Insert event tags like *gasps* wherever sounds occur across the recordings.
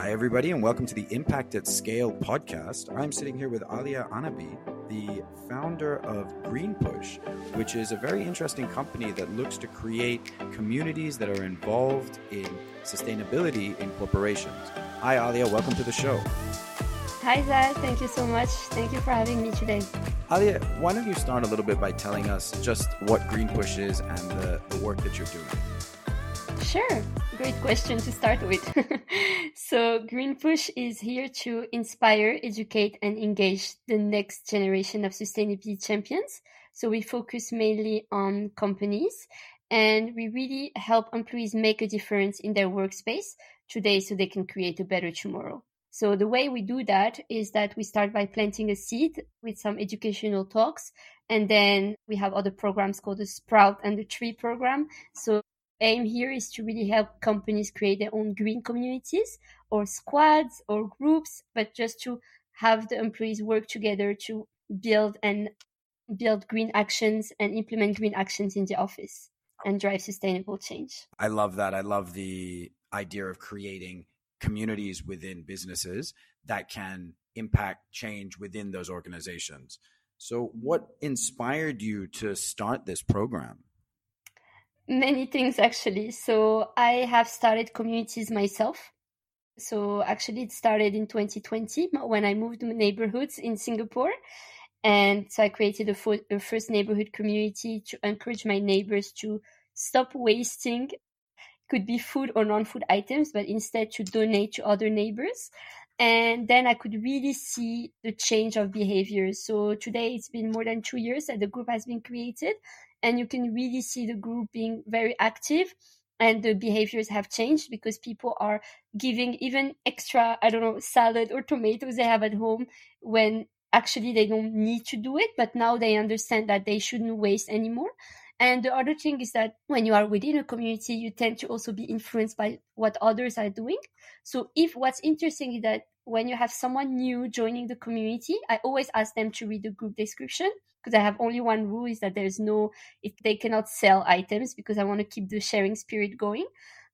Hi, everybody, and welcome to the Impact at Scale podcast. I'm sitting here with Alia Anabi, the founder of Green Push, which is a very interesting company that looks to create communities that are involved in sustainability in corporations. Hi, Alia, welcome to the show. Hi, Zach. Thank you so much. Thank you for having me today. Alia, why don't you start a little bit by telling us just what Green Push is and the, the work that you're doing? Sure. Great question to start with. *laughs* so, Green Push is here to inspire, educate, and engage the next generation of sustainability champions. So, we focus mainly on companies and we really help employees make a difference in their workspace today so they can create a better tomorrow. So the way we do that is that we start by planting a seed with some educational talks. And then we have other programs called the Sprout and the Tree program. So aim here is to really help companies create their own green communities or squads or groups, but just to have the employees work together to build and build green actions and implement green actions in the office and drive sustainable change. I love that. I love the idea of creating communities within businesses that can impact change within those organizations. So, what inspired you to start this program? Many things actually. So I have started communities myself. So actually it started in 2020 when I moved neighborhoods in Singapore. And so I created a, fo- a first neighborhood community to encourage my neighbors to stop wasting could be food or non-food items, but instead to donate to other neighbors. And then I could really see the change of behavior. So today it's been more than two years that the group has been created and you can really see the group being very active and the behaviors have changed because people are giving even extra i don't know salad or tomatoes they have at home when actually they don't need to do it but now they understand that they shouldn't waste anymore. And the other thing is that when you are within a community you tend to also be influenced by what others are doing. So if what's interesting is that when you have someone new joining the community, I always ask them to read the group description because I have only one rule is that there's no, if they cannot sell items because I want to keep the sharing spirit going.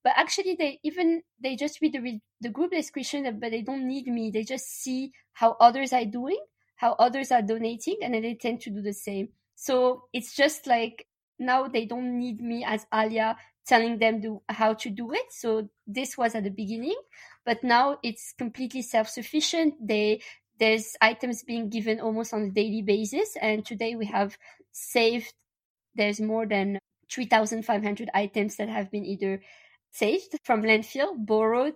But actually, they even they just read the the group description, but they don't need me. They just see how others are doing, how others are donating, and then they tend to do the same. So it's just like now they don't need me as Alia telling them how to do it. So this was at the beginning, but now it's completely self-sufficient. They there's items being given almost on a daily basis, and today we have saved. There's more than 3,500 items that have been either saved from landfill, borrowed,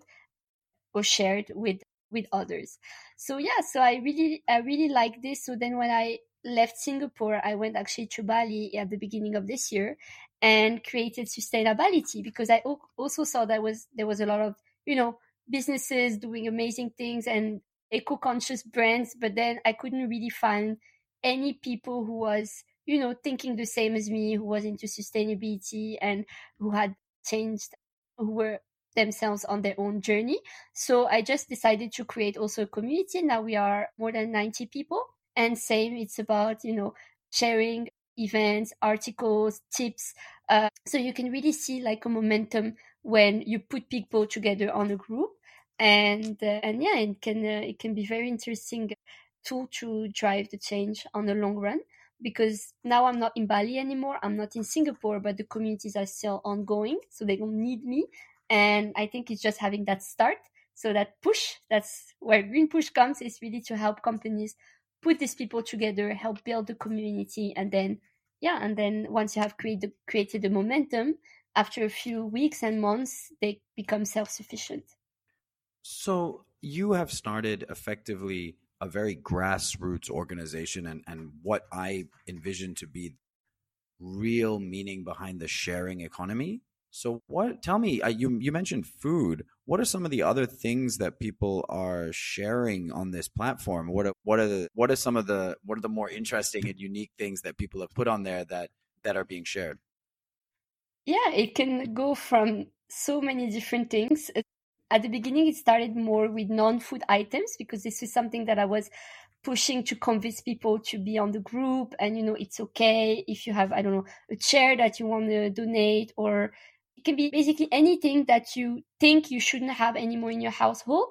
or shared with with others. So yeah, so I really I really like this. So then when I left Singapore, I went actually to Bali at the beginning of this year and created sustainability because I also saw that was there was a lot of you know businesses doing amazing things and eco-conscious brands, but then I couldn't really find any people who was you know thinking the same as me, who was into sustainability and who had changed, who were themselves on their own journey. So I just decided to create also a community. Now we are more than 90 people and same it's about you know sharing events articles tips uh, so you can really see like a momentum when you put people together on a group and uh, and yeah it can uh, it can be very interesting tool to drive the change on the long run because now I'm not in Bali anymore. I'm not in Singapore, but the communities are still ongoing, so they don't need me. And I think it's just having that start. So that push, that's where Green Push comes, is really to help companies put these people together, help build the community, and then yeah, and then once you have created created the momentum, after a few weeks and months, they become self sufficient. So you have started effectively a very grassroots organization and, and what I envision to be real meaning behind the sharing economy. So what tell me uh, you you mentioned food. What are some of the other things that people are sharing on this platform? What are, what are the what are some of the what are the more interesting and unique things that people have put on there that that are being shared? Yeah, it can go from so many different things. At the beginning it started more with non-food items because this is something that I was pushing to convince people to be on the group and you know it's okay if you have I don't know a chair that you want to donate or it can be basically anything that you think you shouldn't have anymore in your household,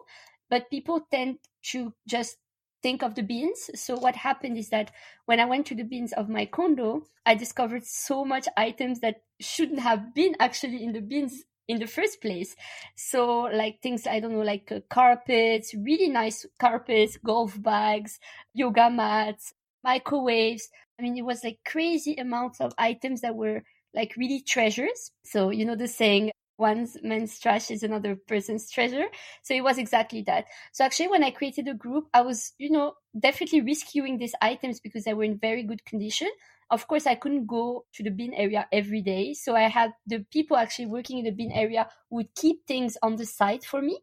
but people tend to just think of the bins. So what happened is that when I went to the bins of my condo, I discovered so much items that shouldn't have been actually in the bins in the first place. So like things I don't know, like uh, carpets, really nice carpets, golf bags, yoga mats, microwaves. I mean, it was like crazy amounts of items that were like really treasures. So you know the saying, one man's trash is another person's treasure. So it was exactly that. So actually, when I created a group, I was, you know, definitely rescuing these items because they were in very good condition. Of course, I couldn't go to the bin area every day. So I had the people actually working in the bin area would keep things on the site for me.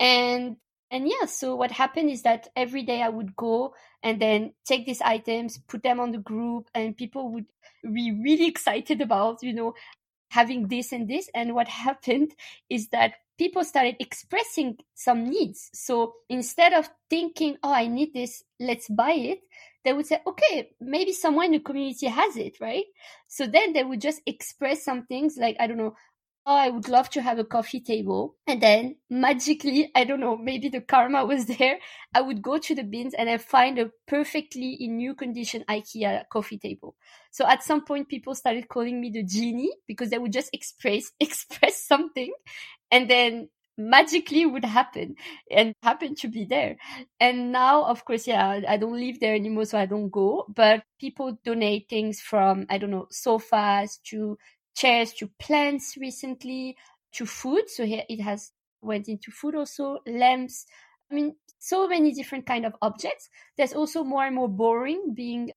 And and yeah, so what happened is that every day I would go and then take these items, put them on the group, and people would be really *laughs* excited about, you know, having this and this. And what happened *laughs* is that people started expressing some needs. So instead of thinking, oh, I need this, let's buy it, they would say, okay, maybe someone in the community has it, right? So then they would just express some things like, I don't know, oh, I would love to have a coffee table. And then magically, I don't know, maybe the karma was *laughs* there. I would go to the bins and I find a perfectly in new condition IKEA coffee table. So at some point, people started calling me the genie because they would just express, *laughs* express something and then magically would happen and happen to be there. And now, of course, yeah, I don't live there anymore, so I don't go, but people donate things from, I don't know, sofas to chairs to plants recently to food. So here it has went into food also, lamps. I mean, so many different kind of objects. There's also more and more borrowing being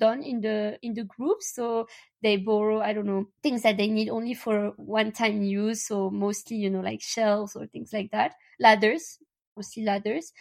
done in the in the group so they borrow i don't know things that they need only for one time use so mostly you know like shelves or things like that ladders mostly ladders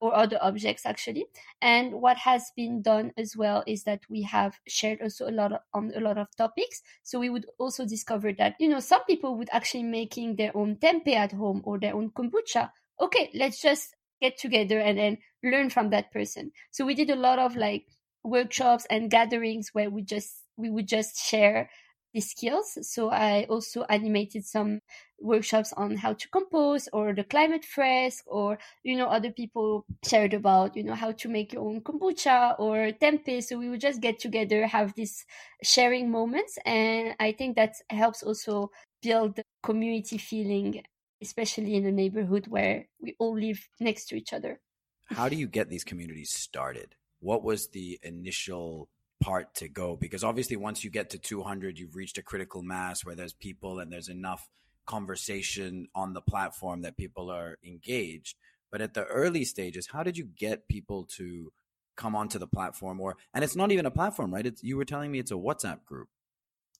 or other objects actually. And what has been done as well is that we have shared also a lot of, on a lot of topics. So we would also discover that you know some people would actually making their own tempeh at home or their own kombucha. Okay, let's just get together and then learn from that person. So we did a lot of like workshops and gatherings where we just we would just share these skills. So I also animated some workshops on how to compose or the climate fresque or, you know, other people shared about, you know, how to make your own kombucha or tempeh. So we would just get together, have these sharing moments. And I think that helps also build the community feeling, especially in a neighborhood where we all live next to each other. How do you get these communities started? What was the initial part to go? Because obviously once you get to 200 you've reached a critical mass where there's people and there's enough conversation on the platform that people are engaged. But at the early stages how did you get people to come onto the platform or and it's not even a platform right? It's you were telling me it's a whatsapp group.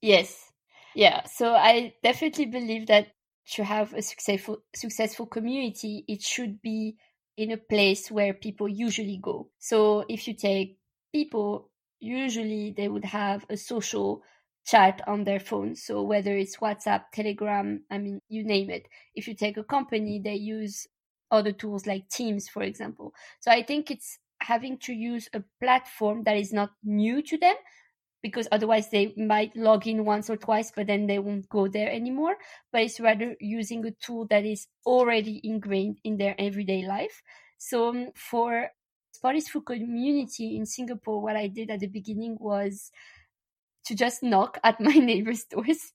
Yes. Yeah. So i definitely believe that to have a successful successful community it should be in a place where people usually go so if you take people usually they would have a social chat on their phone. So whether it's WhatsApp, Telegram, I mean, you name it. If you take a company, they use other tools like Teams, for example. So I think it's having to use a platform that is not new to them because otherwise they might log in once or twice, but then they won't go there anymore. But it's rather using a tool that is already ingrained in their everyday life. So um, for Spotted Food community in Singapore, what I did at the beginning was to just knock at my *laughs* neighbors' doors,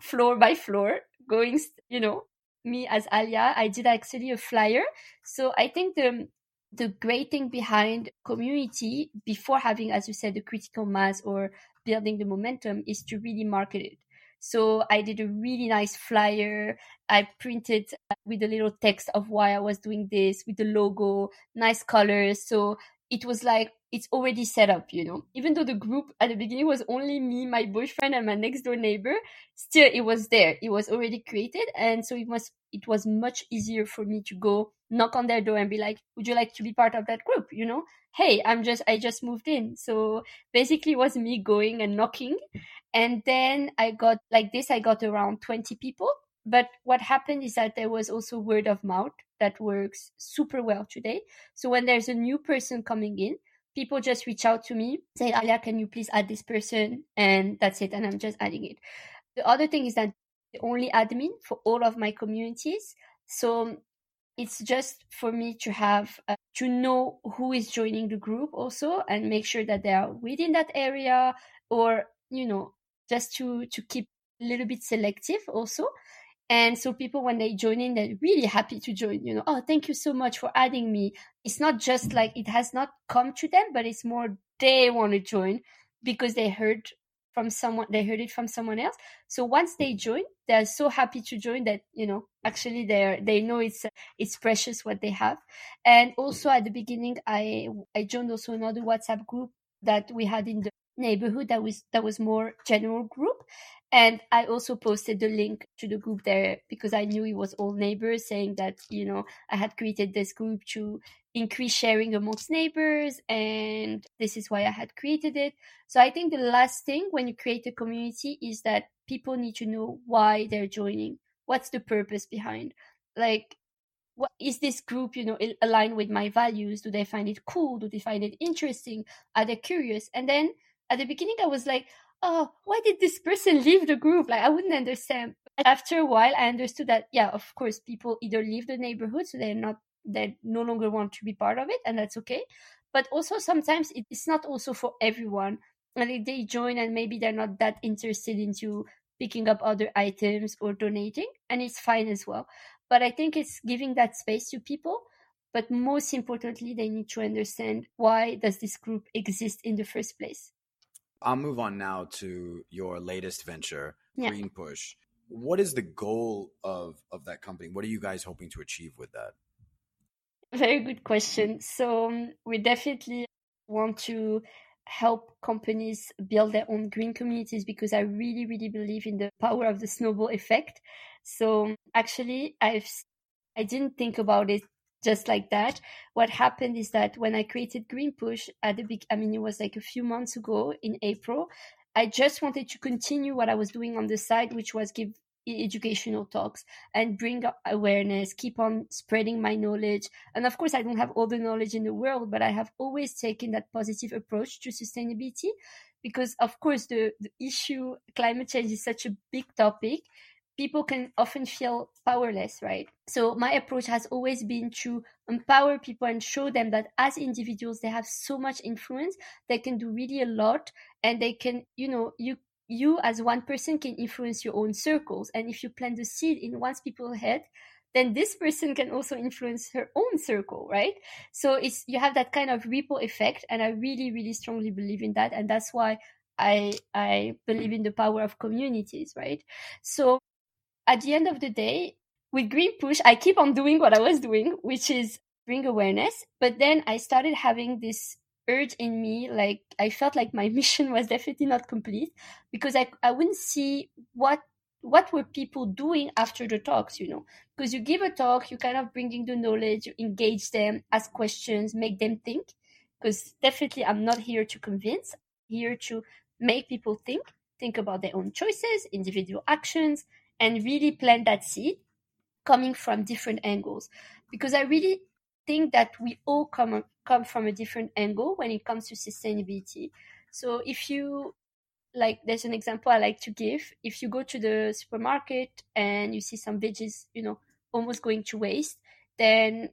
floor by floor, going, you know, me as Alia, I did actually a flyer. So I think the the great thing behind community before having, as you said, the critical mass or building the momentum is to really market it. So I did a really nice flyer. I printed with a little text of why I was doing this with the logo, nice colors. So it was like it's already set up, you know. Even though the group at the beginning was only me, my boyfriend, and my next door neighbor, still it was there. It was already created, and so it was it was much easier for me to go knock on their door and be like, "Would you like to be part of that group?" You know, hey, I'm just I just moved in, so basically it was me going and knocking, and then I got like this, I got around 20 people. But what happened is that there was also word of mouth that works super well today. So when there's a new person coming in, people just reach out to me, say, Alia, can you please add this person? And that's it. And I'm just adding it. The other thing is that the only admin for all of my communities. So it's just for me to have uh, to know who is joining the group also and make sure that they are within that area or you know just to to keep a little bit selective also. And so people when they join in they're really happy to join you know oh thank you so much for adding me. It's not just like it has not come to them but it's more they want to join because they heard from someone they heard it from someone else. So once they mm-hmm. join they're so happy to join that you know actually they they know it's it's precious what they have. And also mm-hmm. at the beginning i i joined also another whatsapp group that we had in the neighborhood that was that was more general group and I also posted the link to the group there because I knew it was all neighbors saying that, you know, I had created this group to increase sharing amongst neighbors. And this is why I had created it. So I think the last thing when you create a community is that people need to know why they're joining. What's the purpose behind? Like, what is this group, you know, aligned with my values? Do they find it cool? Do they find it interesting? Are they curious? And then at the beginning, I was like, oh, why did this person leave the group? Like, I wouldn't understand. After a while, I understood that, yeah, of course, people either leave the neighborhood, so they're not, they no longer want to be part of it, and that's okay. But also, sometimes it's not also for everyone. Like, they join and maybe they're not that interested into picking up other items or donating, and it's fine as well. But I think it's giving that space to people but most importantly they need to understand why does this group exist in the first place I'll move on now to your latest venture, yeah. Green Push. What is the goal of of that company? What are you guys hoping to achieve with that? Very good question. So um, we definitely want to help companies build their own green communities because I really, really believe in the power of the snowball effect. So um, actually, I've I didn't think about it just like that. What happened is that when I created Green Push at the big, I mean, it was like a few months ago in April, I just wanted to continue what I was doing on the side, which was give educational talks and bring awareness, keep on spreading my knowledge. And of course, I don't have all the knowledge in the world, but I have always taken that positive approach to sustainability because, of course, the, the issue climate change is such a big topic people can often feel powerless, right? So my approach has always been to empower people and show them that as individuals, they have so much influence, they can do really a lot, and they can, you know, you you as one person can influence your own circles. And if you plant the seed in one people's head, then this person can also influence her own circle, right? So it's you have that kind of ripple effect, and I really, really strongly believe in that, and that's why I I believe in the power of communities, right? So at the end of the day, with Green Push, I keep on doing what I was doing, which is bring awareness. But then I started having this urge in me, like I felt like my *laughs* mission was definitely not complete because I, I wouldn't see what what were people doing after the talks, you know? Because you give a talk, you kind of bringing the knowledge, you engage them, ask questions, make them think. Because definitely I'm not here to convince, I'm here to make people think, think about their own choices, individual actions, and really plant that seed coming from different angles. Because i really think that we all come come from a different angle when it comes to sustainability. So if you like there's an example i like to give. If you go to the supermarket and you see some veggies you know almost going to waste then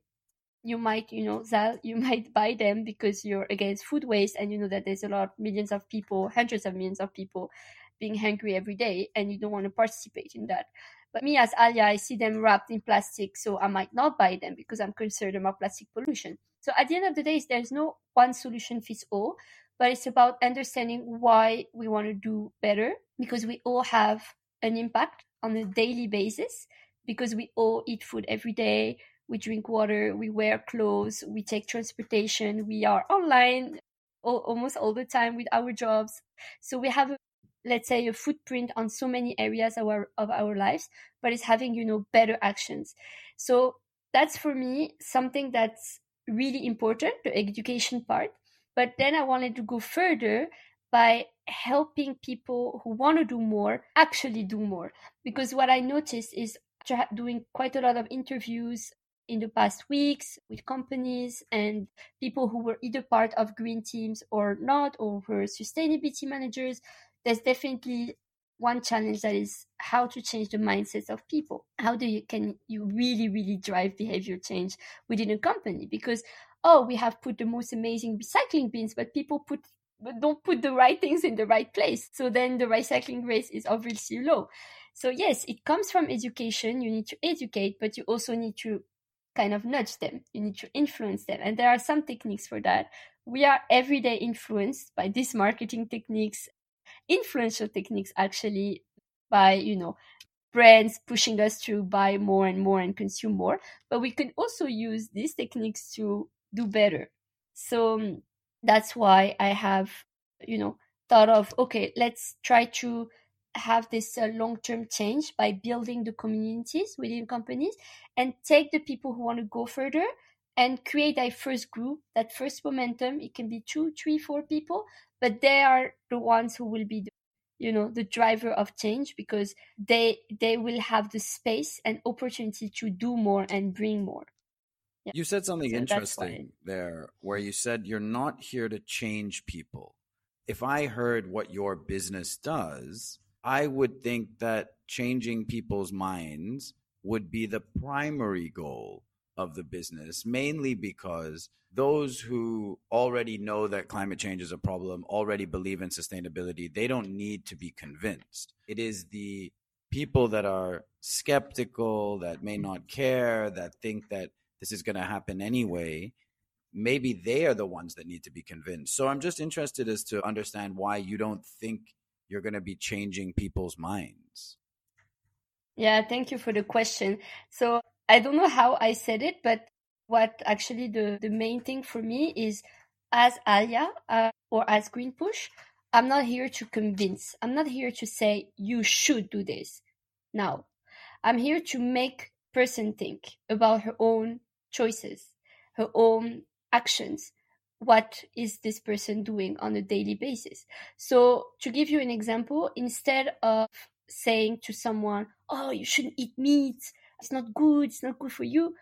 you might you know Zal, *laughs* you might buy them because you're against food waste and you know that there's a lot millions of people hundreds of millions of people being hungry every day and you don't want to participate in that. But me as Alia, I see them wrapped in plastic, so I might not buy them because I'm concerned about plastic pollution. So at the end of the day, there's no one solution fits all, but it's about understanding why we want to do better because we all have an impact on a daily basis because we all eat food every day, we drink water, we wear clothes, we take transportation, we are online all, almost all the time with our jobs. So we have a let's say a footprint on so many areas of our, of our lives but it's having you know better actions. So that's for me something that's really important the education part. But then i wanted to go further by helping people who want to do more actually do more. Because what i noticed is doing quite a lot of interviews in the past weeks with companies and people who were either part of green teams or not or were sustainability managers there's definitely one challenge that is how to change the mindsets of people. How do you can you really really drive behavior change within a company? Because oh, we have put the most amazing recycling bins, but people put but don't put the right things in the right place. So then the recycling rate is obviously low. So yes, it comes from education. You need to educate, but you also need to kind of nudge them. You need to influence them. And there are some techniques for that. We are every day influenced by these marketing techniques, influential techniques actually by, you know, brands pushing us to buy more and more and consume more. But we can also use these techniques to do better. So um, that's why I have, you know, thought of, okay, let's try to have this uh, long-term change by building the communities within companies and take the people who want to go further and create a first group that first momentum it can be two three four people but they are the ones who will be the, you know the driver of change because they they will have the space and opportunity to do more and bring more yeah. you said something so interesting there where you said you're not here to change people if i heard what your business does I would think that changing people's minds would be the primary goal of the business, mainly because those who already know that climate change is a problem, already believe in sustainability, they don't need to be convinced. It is the people that are skeptical, that may not care, that think that this is going to happen anyway. Maybe they are the ones that need to be convinced. So I'm just interested as to understand why you don't think you're going to be changing people's minds? Yeah, thank you for the question. So I don't know how I said it, but what actually the, the main thing for me is as Alia uh, or as Green Push, I'm not here to convince. I'm not here to say you should do this. Now, I'm here to make person think about her own choices, her own actions, what is this person doing on a daily basis. So, to give you an example, instead of saying to someone, Oh, you shouldn't eat meat, it's not good, it's not good for you,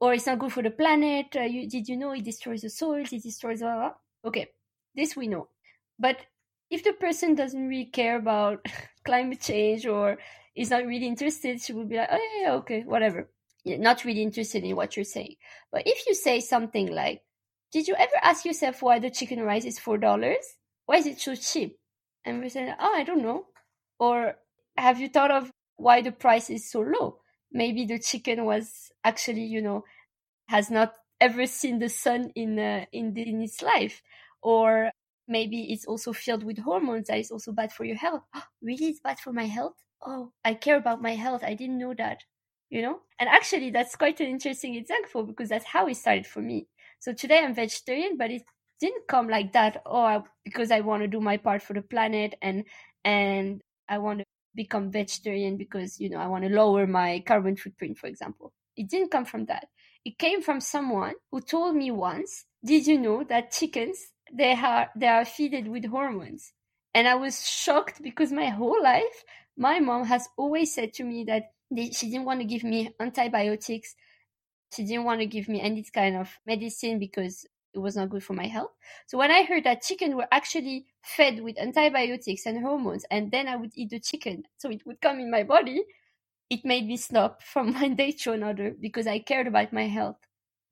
or it's not good for the planet, uh, you, did you know it destroys the soil, it destroys blah, blah. Okay, this we know. But if the person doesn't really care about *laughs* climate change or is not really interested, she will be like, Oh, yeah, yeah okay, whatever. Not really interested in what you're saying. But if you say something like, did you ever ask yourself why the chicken rice is four dollars? Why is it so cheap? And we say, oh, I don't know. Or have you thought of why the price is so low? Maybe the chicken was actually, you know, has not ever seen the sun in uh, in, in its life, or maybe it's also filled with hormones that is also bad for your health. Oh, *gasps* really, it's bad for my health? Oh, I care about my health. I didn't know that. You know, and actually, that's quite an interesting example because that's how it started for me. So today I'm vegetarian, but it didn't come like that. Oh, because I want to do my part for the planet and and I want to become vegetarian because you know I want to lower my carbon footprint, for example. It didn't come from that. It came from someone who told me once, "Did you know that chickens they are they are fed with hormones?" And I was shocked because my whole life my mom has always said to me that she didn't want to give me antibiotics she didn't want to give me any kind of medicine because it was not good for my health. So when I heard that chicken were actually fed with antibiotics and hormones, and then I would eat the chicken, so it would come in my body, it made me stop *laughs* from one day to another because I cared about my health,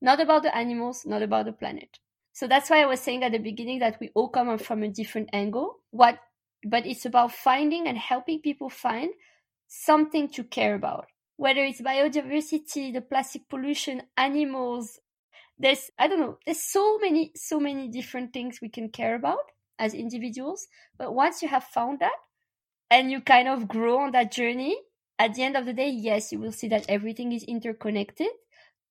not about the animals, not about the planet. So that's why I was saying at the beginning that we all come from a different angle. What, but it's about finding and helping people find something to care about whether it's biodiversity, the plastic pollution, animals. There's, I don't know, there's so many, so many different things we can care about as individuals. But once you have found that and you kind of grow on that journey, at the end of the day, yes, you will see that everything is interconnected,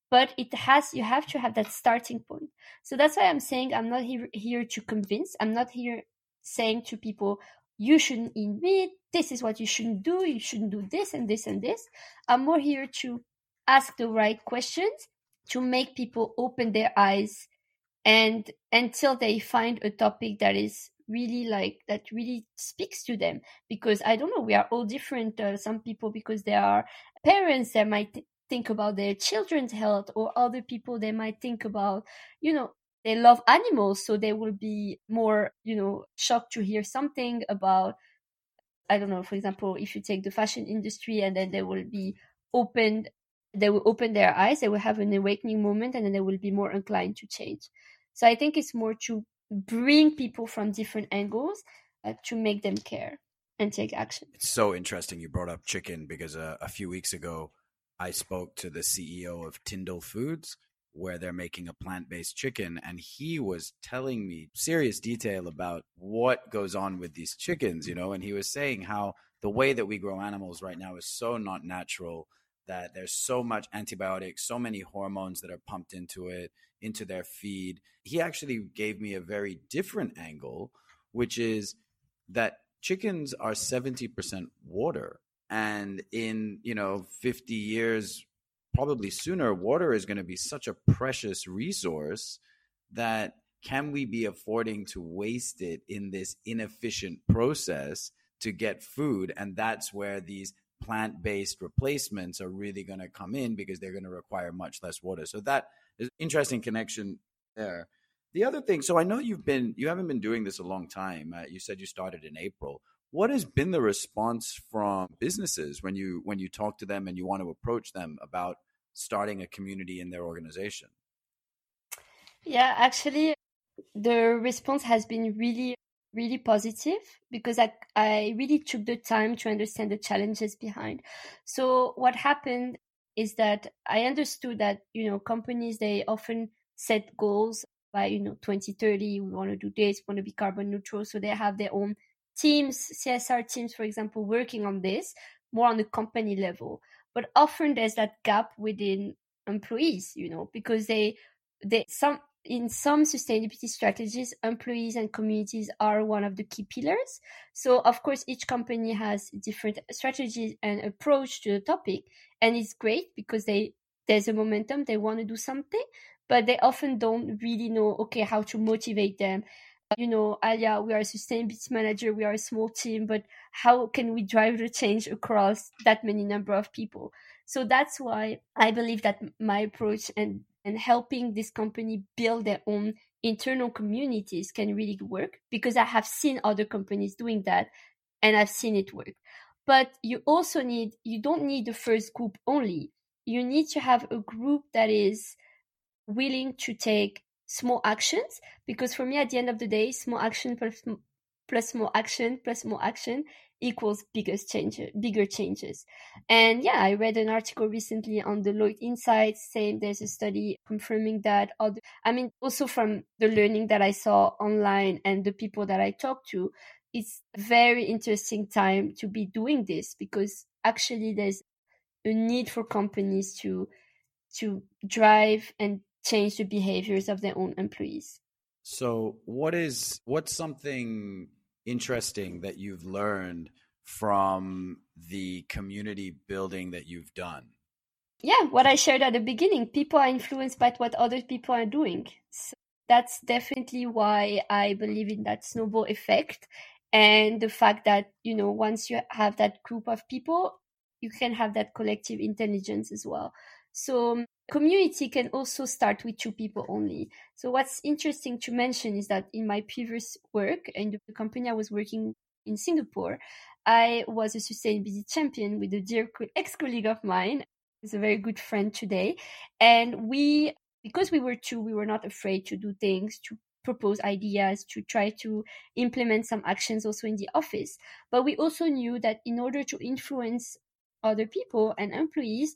but it has, you have to have that starting point. So that's why I'm saying I'm not here, here to convince. I'm not here saying to people, you shouldn't eat meat. This is what you shouldn't do. You shouldn't do this and this and this. I'm more here to ask the right questions to make people open their eyes and until they find a topic that is really like that really speaks to them. Because i don't know we are all different uh, some people because they are parents that might th- think about their children's health or other people they might think about you know they love animals so they will be more you know shocked to hear something about I don't know, for example, if you take the fashion industry and then they will be opened, they will open their eyes, they will have an awakening moment and then they will be more inclined to change. So I think it's more to bring people from different angles uh, to make them care and take action. It's so interesting you brought up chicken because uh, a few weeks ago I spoke to the CEO of TiNDLE Foods where they're making a plant-based chicken and he was telling me serious detail about what goes on with these chickens, you know, and he was saying how the way that we grow animals right now is so not natural that there's so much antibiotics, so many hormones that are pumped into it, into their feed. He actually gave me a very different angle, which is that chickens are 70% water. And in, you know, 50 years, probably sooner, water is going to be such a precious resource that can we be affording to waste it in this inefficient process to get food? And that's where these plant based replacements are really going to come in because they're going to require much less water. So that is interesting connection there. The other thing, so I know you've been you haven't been doing this a long time. Uh, you said you started in April. What has been the response from businesses when you when you talk to them and you want to approach them about starting a community in their organization? Yeah, actually, the response has been really really positive because I, I really took the time to understand the challenges behind. So what happened is that I understood that, you know, companies, they often set goals by, you know, 2030, we want to do this, we want to be carbon neutral. So they have their own teams, CSR teams, for example, working on this more on the company level. But often there's that gap within employees, you know, because they, they, some, in some sustainability strategies, employees and communities are one of the key pillars. So, of course, each company has different strategies and approach to the topic, and it's great because they there's a momentum they want to do something, but they often don't really know okay how to motivate them. Uh, you know, Alia, we are a sustainability manager, we are a small team, but how can we drive the change across that many number of people? So that's why I believe that my approach and and helping this company build their own internal communities can really work because I have seen other companies doing that and I've seen it work. But you also need, you don't need the first group only. You need to have a group that is willing to take small actions because for me, at the end of the day, small action plus, more action plus more action equals biggest change, bigger changes. And yeah, I read an article recently on Deloitte Insights saying there's a study confirming that. Other, I mean, also from the learning that I saw online and the people that I talked to, it's very interesting time to be doing this because actually there's a need for companies to to drive and change the behaviors of their own employees. So, what is what's something interesting that you've learned from the community building that you've done? Yeah, what I shared at the beginning, people are influenced by what other people are doing. So that's definitely why I believe in that snowball effect and the fact that, you know, once you have that group of people, you can have that collective intelligence as well. So community can also start with two people only. So what's interesting to mention is that in my previous work and the company I was working in Singapore, I was a sustainability champion with a dear ex-colleague of mine, who's a very good friend today. And we, because we were two, we were not afraid to do things, to propose ideas, to try to implement some actions also in the office. But we also knew that in order to influence other people and employees,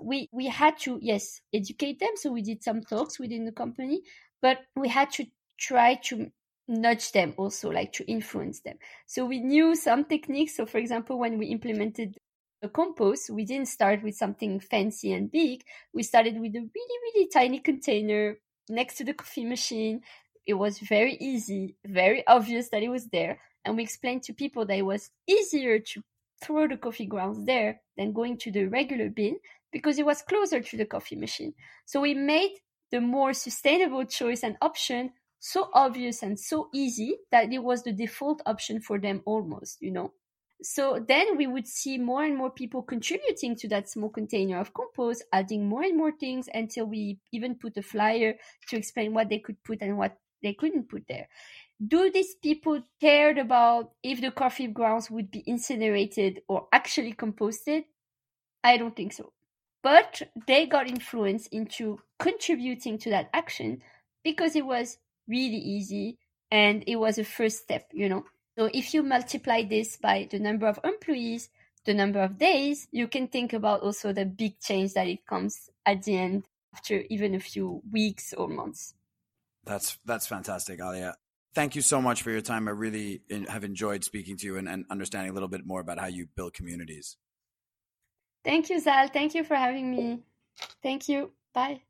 we we had to yes educate them. So we did some talks within the company but we had to try to nudge them also like to influence them. So we knew some techniques. So for example when we implemented a compost we didn't start with something fancy and big. We started with a really really tiny container next to the coffee machine. It was very easy very obvious that it was there. And we explained to people that it was easier to throw the coffee grounds there than going to the regular bin because it was closer to the coffee machine. So we made the more sustainable choice and option so obvious and so easy that it was the default option for them almost, you know. So then we would see more and more people contributing to that small container of compost, adding more and more things until we even put a flyer to explain what they could put and what they couldn't put there. do these people cared about if the coffee grounds would be incinerated or actually composted? I don't think so. But they got influence into contributing to that action because it was really easy and it was a first step, you know. So if you multiply this by the number of employees, the number of days, you can think about also the big change that it comes at the end after even a few weeks or months. That's that's fantastic, Alia. Thank you so much for your time. I really have enjoyed speaking to you and, and understanding a little bit more about how you build communities. Thank you, Zal. Thank you for having me. Thank you. Bye.